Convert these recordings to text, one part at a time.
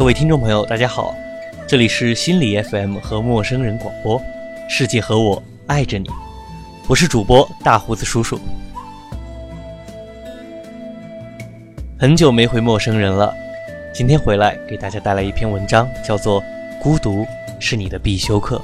各位听众朋友，大家好，这里是心理 FM 和陌生人广播，世界和我爱着你，我是主播大胡子叔叔。很久没回陌生人了，今天回来给大家带来一篇文章，叫做《孤独是你的必修课》。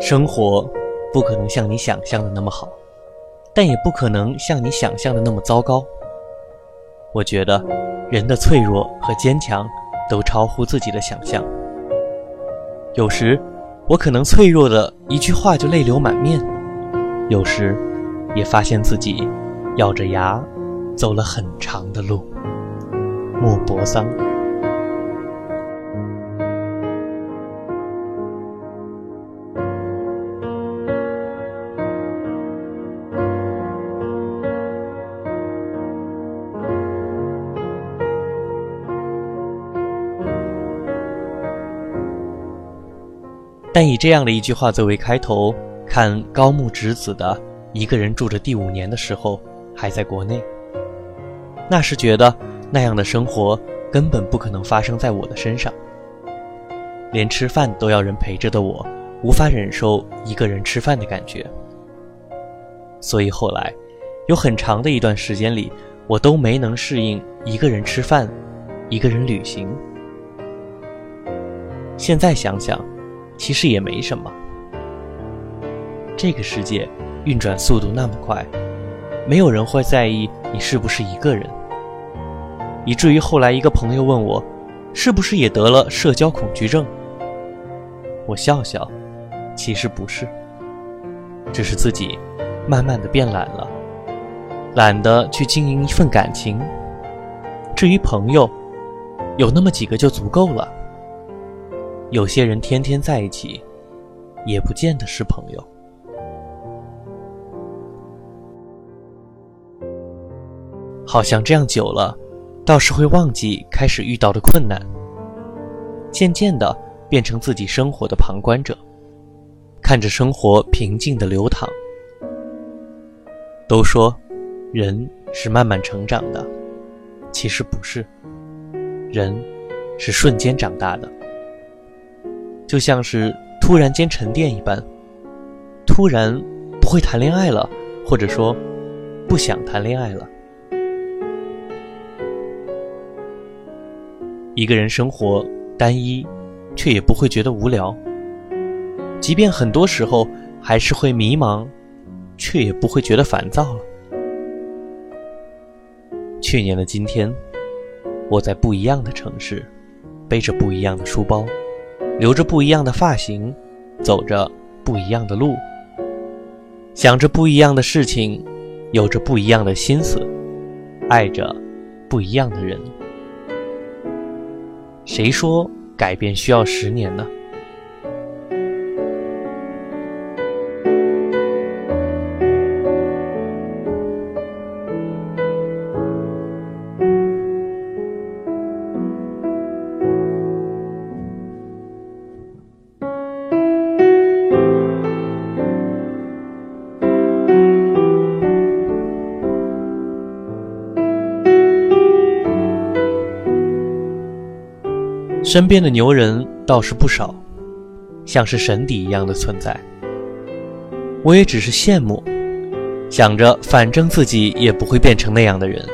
生活不可能像你想象的那么好，但也不可能像你想象的那么糟糕。我觉得人的脆弱和坚强都超乎自己的想象。有时我可能脆弱的一句话就泪流满面，有时也发现自己咬着牙走了很长的路。莫泊桑。但以这样的一句话作为开头，看高木直子的《一个人住着第五年》的时候，还在国内。那时觉得那样的生活根本不可能发生在我的身上。连吃饭都要人陪着的我，无法忍受一个人吃饭的感觉。所以后来，有很长的一段时间里，我都没能适应一个人吃饭，一个人旅行。现在想想。其实也没什么。这个世界运转速度那么快，没有人会在意你是不是一个人。以至于后来一个朋友问我，是不是也得了社交恐惧症？我笑笑，其实不是，只是自己慢慢的变懒了，懒得去经营一份感情。至于朋友，有那么几个就足够了。有些人天天在一起，也不见得是朋友。好像这样久了，倒是会忘记开始遇到的困难。渐渐的，变成自己生活的旁观者，看着生活平静的流淌。都说，人是慢慢成长的，其实不是，人是瞬间长大的。就像是突然间沉淀一般，突然不会谈恋爱了，或者说不想谈恋爱了。一个人生活单一，却也不会觉得无聊。即便很多时候还是会迷茫，却也不会觉得烦躁了。去年的今天，我在不一样的城市，背着不一样的书包。留着不一样的发型，走着不一样的路，想着不一样的事情，有着不一样的心思，爱着不一样的人。谁说改变需要十年呢？身边的牛人倒是不少，像是神邸一样的存在。我也只是羡慕，想着反正自己也不会变成那样的人。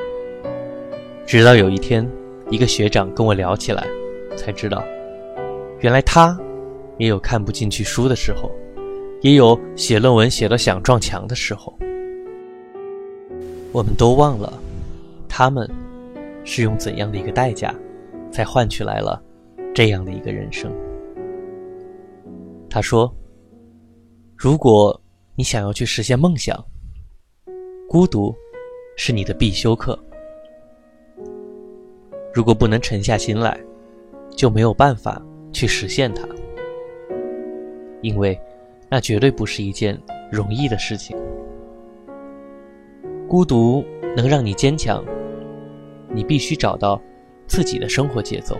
直到有一天，一个学长跟我聊起来，才知道，原来他也有看不进去书的时候，也有写论文写到想撞墙的时候。我们都忘了，他们是用怎样的一个代价，才换取来了。这样的一个人生。他说：“如果你想要去实现梦想，孤独是你的必修课。如果不能沉下心来，就没有办法去实现它，因为那绝对不是一件容易的事情。孤独能让你坚强，你必须找到自己的生活节奏。”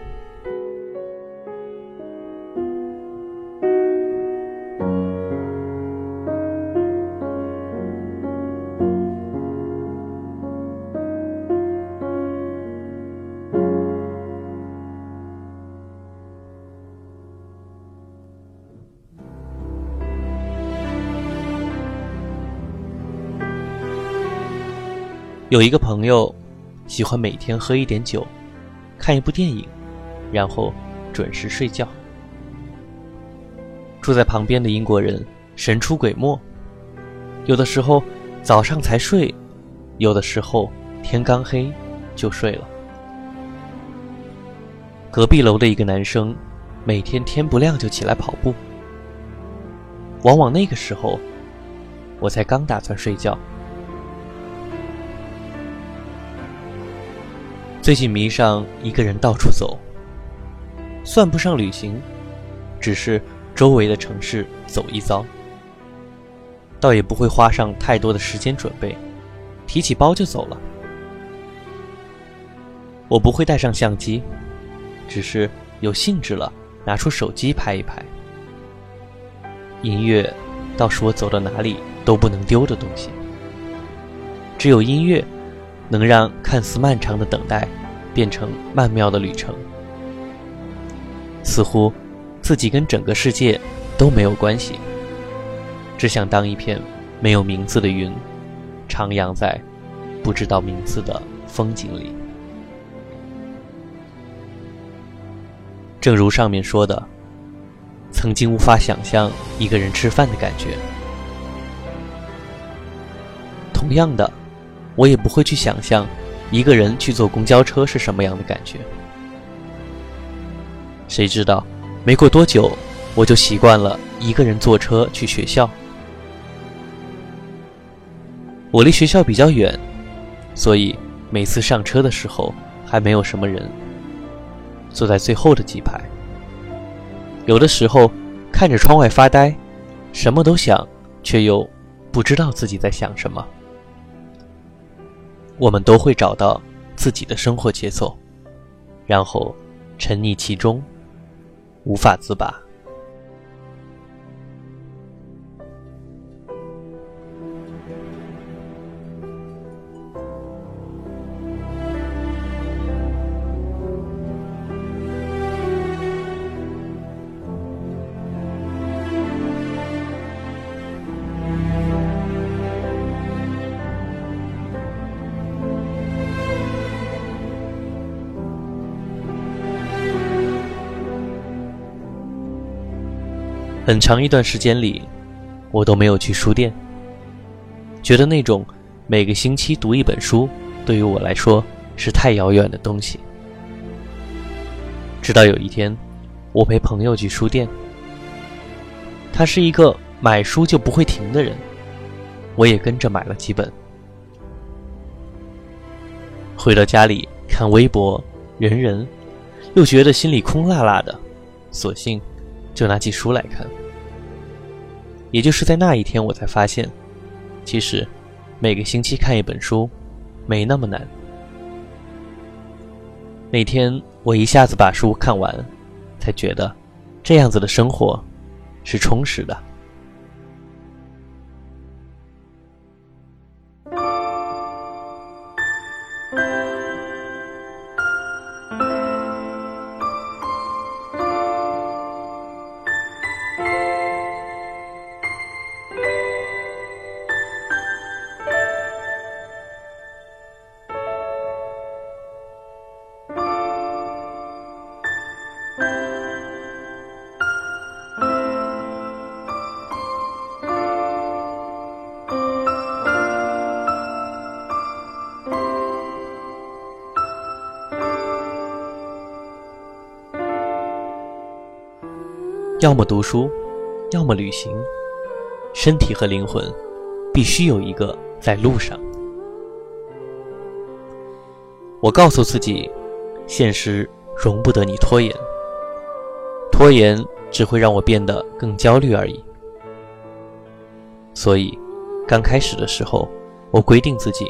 有一个朋友，喜欢每天喝一点酒，看一部电影，然后准时睡觉。住在旁边的英国人神出鬼没，有的时候早上才睡，有的时候天刚黑就睡了。隔壁楼的一个男生，每天天不亮就起来跑步，往往那个时候，我才刚打算睡觉。最近迷上一个人到处走，算不上旅行，只是周围的城市走一遭，倒也不会花上太多的时间准备，提起包就走了。我不会带上相机，只是有兴致了拿出手机拍一拍。音乐倒是我走到哪里都不能丢的东西，只有音乐。能让看似漫长的等待变成曼妙的旅程，似乎自己跟整个世界都没有关系，只想当一片没有名字的云，徜徉在不知道名字的风景里。正如上面说的，曾经无法想象一个人吃饭的感觉，同样的。我也不会去想象，一个人去坐公交车是什么样的感觉。谁知道，没过多久，我就习惯了一个人坐车去学校。我离学校比较远，所以每次上车的时候还没有什么人，坐在最后的几排。有的时候看着窗外发呆，什么都想，却又不知道自己在想什么。我们都会找到自己的生活节奏，然后沉溺其中，无法自拔。很长一段时间里，我都没有去书店，觉得那种每个星期读一本书，对于我来说是太遥远的东西。直到有一天，我陪朋友去书店，他是一个买书就不会停的人，我也跟着买了几本。回到家里看微博、人人，又觉得心里空落落的，索性。就拿起书来看，也就是在那一天，我才发现，其实每个星期看一本书没那么难。那天我一下子把书看完，才觉得这样子的生活是充实的。要么读书，要么旅行，身体和灵魂必须有一个在路上。我告诉自己，现实容不得你拖延，拖延只会让我变得更焦虑而已。所以，刚开始的时候，我规定自己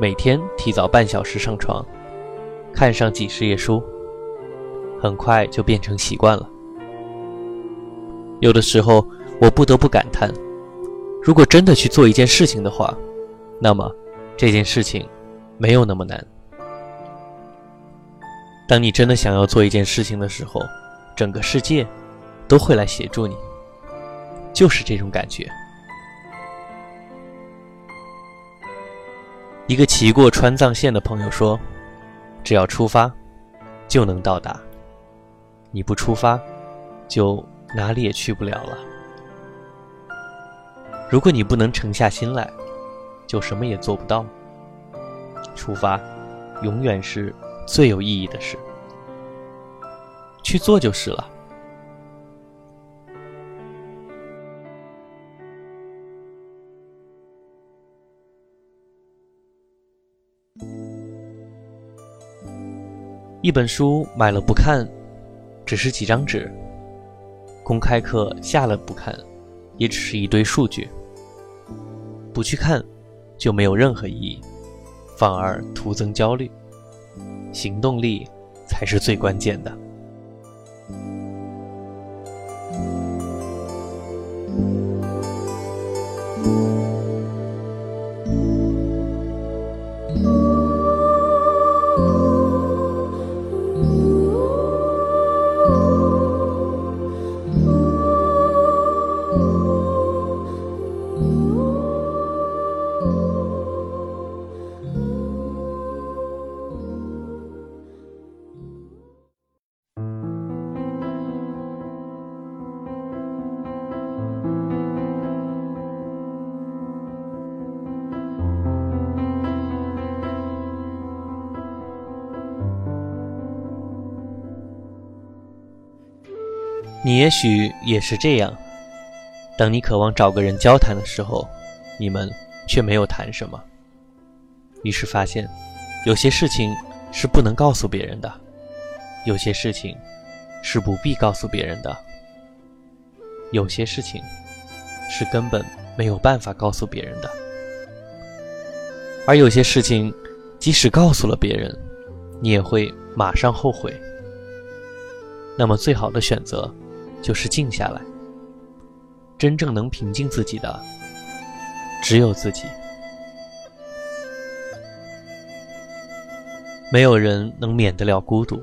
每天提早半小时上床，看上几十页书，很快就变成习惯了。有的时候，我不得不感叹：如果真的去做一件事情的话，那么这件事情没有那么难。当你真的想要做一件事情的时候，整个世界都会来协助你，就是这种感觉。一个骑过川藏线的朋友说：“只要出发，就能到达；你不出发，就……”哪里也去不了了。如果你不能沉下心来，就什么也做不到。出发，永远是最有意义的事。去做就是了。一本书买了不看，只是几张纸。公开课下了不看，也只是一堆数据。不去看，就没有任何意义，反而徒增焦虑。行动力才是最关键的。你也许也是这样。当你渴望找个人交谈的时候，你们却没有谈什么。于是发现，有些事情是不能告诉别人的，有些事情是不必告诉别人的，有些事情是根本没有办法告诉别人的。而有些事情，即使告诉了别人，你也会马上后悔。那么，最好的选择。就是静下来，真正能平静自己的，只有自己。没有人能免得了孤独，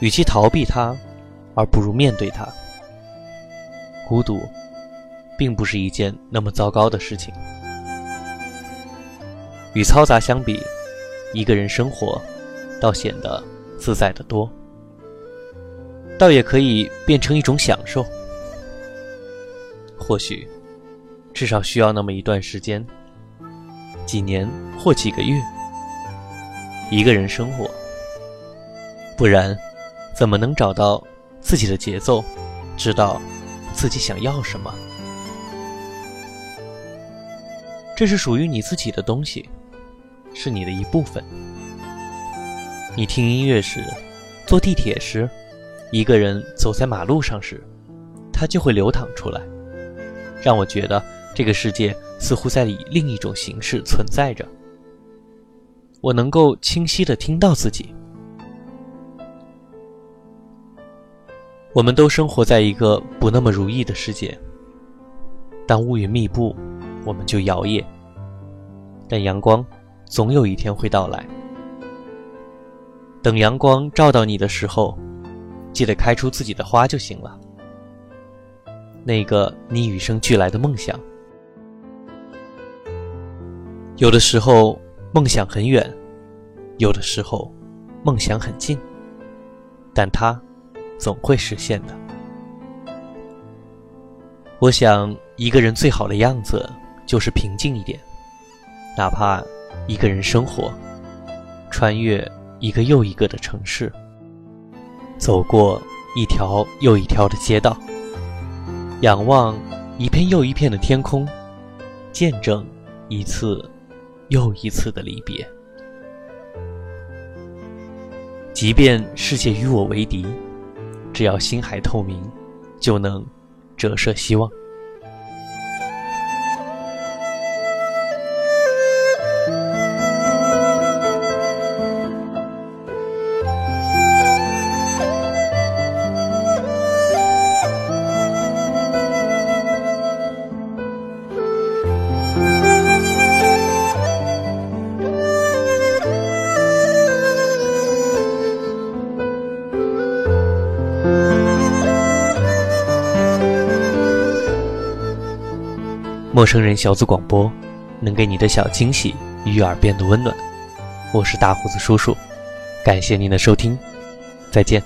与其逃避它，而不如面对它。孤独，并不是一件那么糟糕的事情。与嘈杂相比，一个人生活，倒显得自在的多。倒也可以变成一种享受，或许，至少需要那么一段时间，几年或几个月，一个人生活，不然，怎么能找到自己的节奏，知道自己想要什么？这是属于你自己的东西，是你的一部分。你听音乐时，坐地铁时。一个人走在马路上时，它就会流淌出来，让我觉得这个世界似乎在以另一种形式存在着。我能够清晰的听到自己。我们都生活在一个不那么如意的世界。当乌云密布，我们就摇曳；但阳光总有一天会到来。等阳光照到你的时候。记得开出自己的花就行了。那个你与生俱来的梦想，有的时候梦想很远，有的时候梦想很近，但它总会实现的。我想，一个人最好的样子就是平静一点，哪怕一个人生活，穿越一个又一个的城市。走过一条又一条的街道，仰望一片又一片的天空，见证一次又一次的离别。即便世界与我为敌，只要心海透明，就能折射希望。陌生人小组广播，能给你的小惊喜与耳边的温暖。我是大胡子叔叔，感谢您的收听，再见。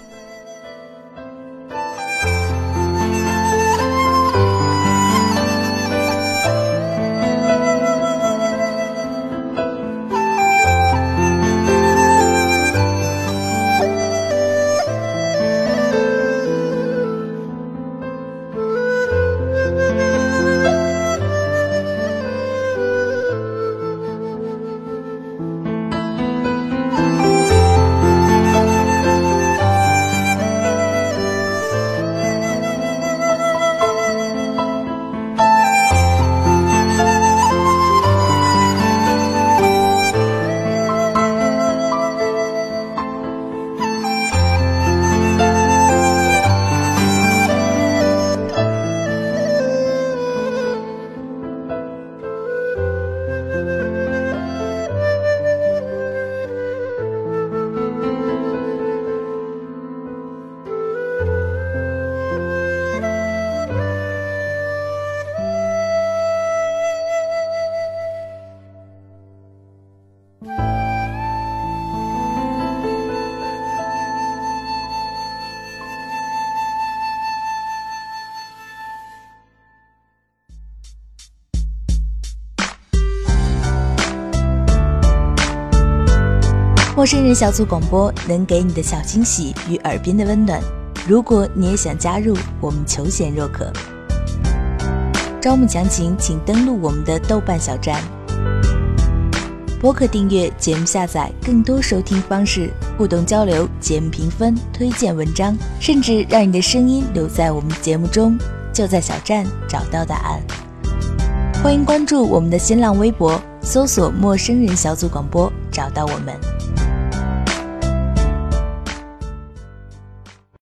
陌生人小组广播能给你的小惊喜与耳边的温暖。如果你也想加入，我们求贤若渴。招募详情请登录我们的豆瓣小站。播客订阅、节目下载、更多收听方式、互动交流、节目评分、推荐文章，甚至让你的声音留在我们节目中，就在小站找到答案。欢迎关注我们的新浪微博，搜索“陌生人小组广播”，找到我们。